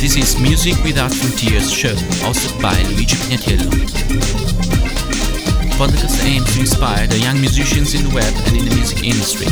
This is Music Without Frontiers show, hosted by Luigi Pignatello. Podcast aims to inspire the young musicians in the web and in the music industry.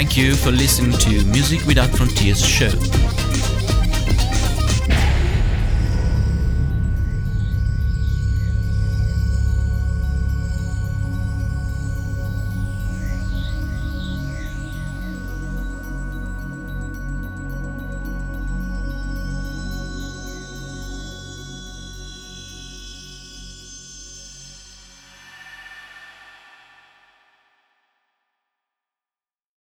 Thank you for listening to Music Without Frontiers show.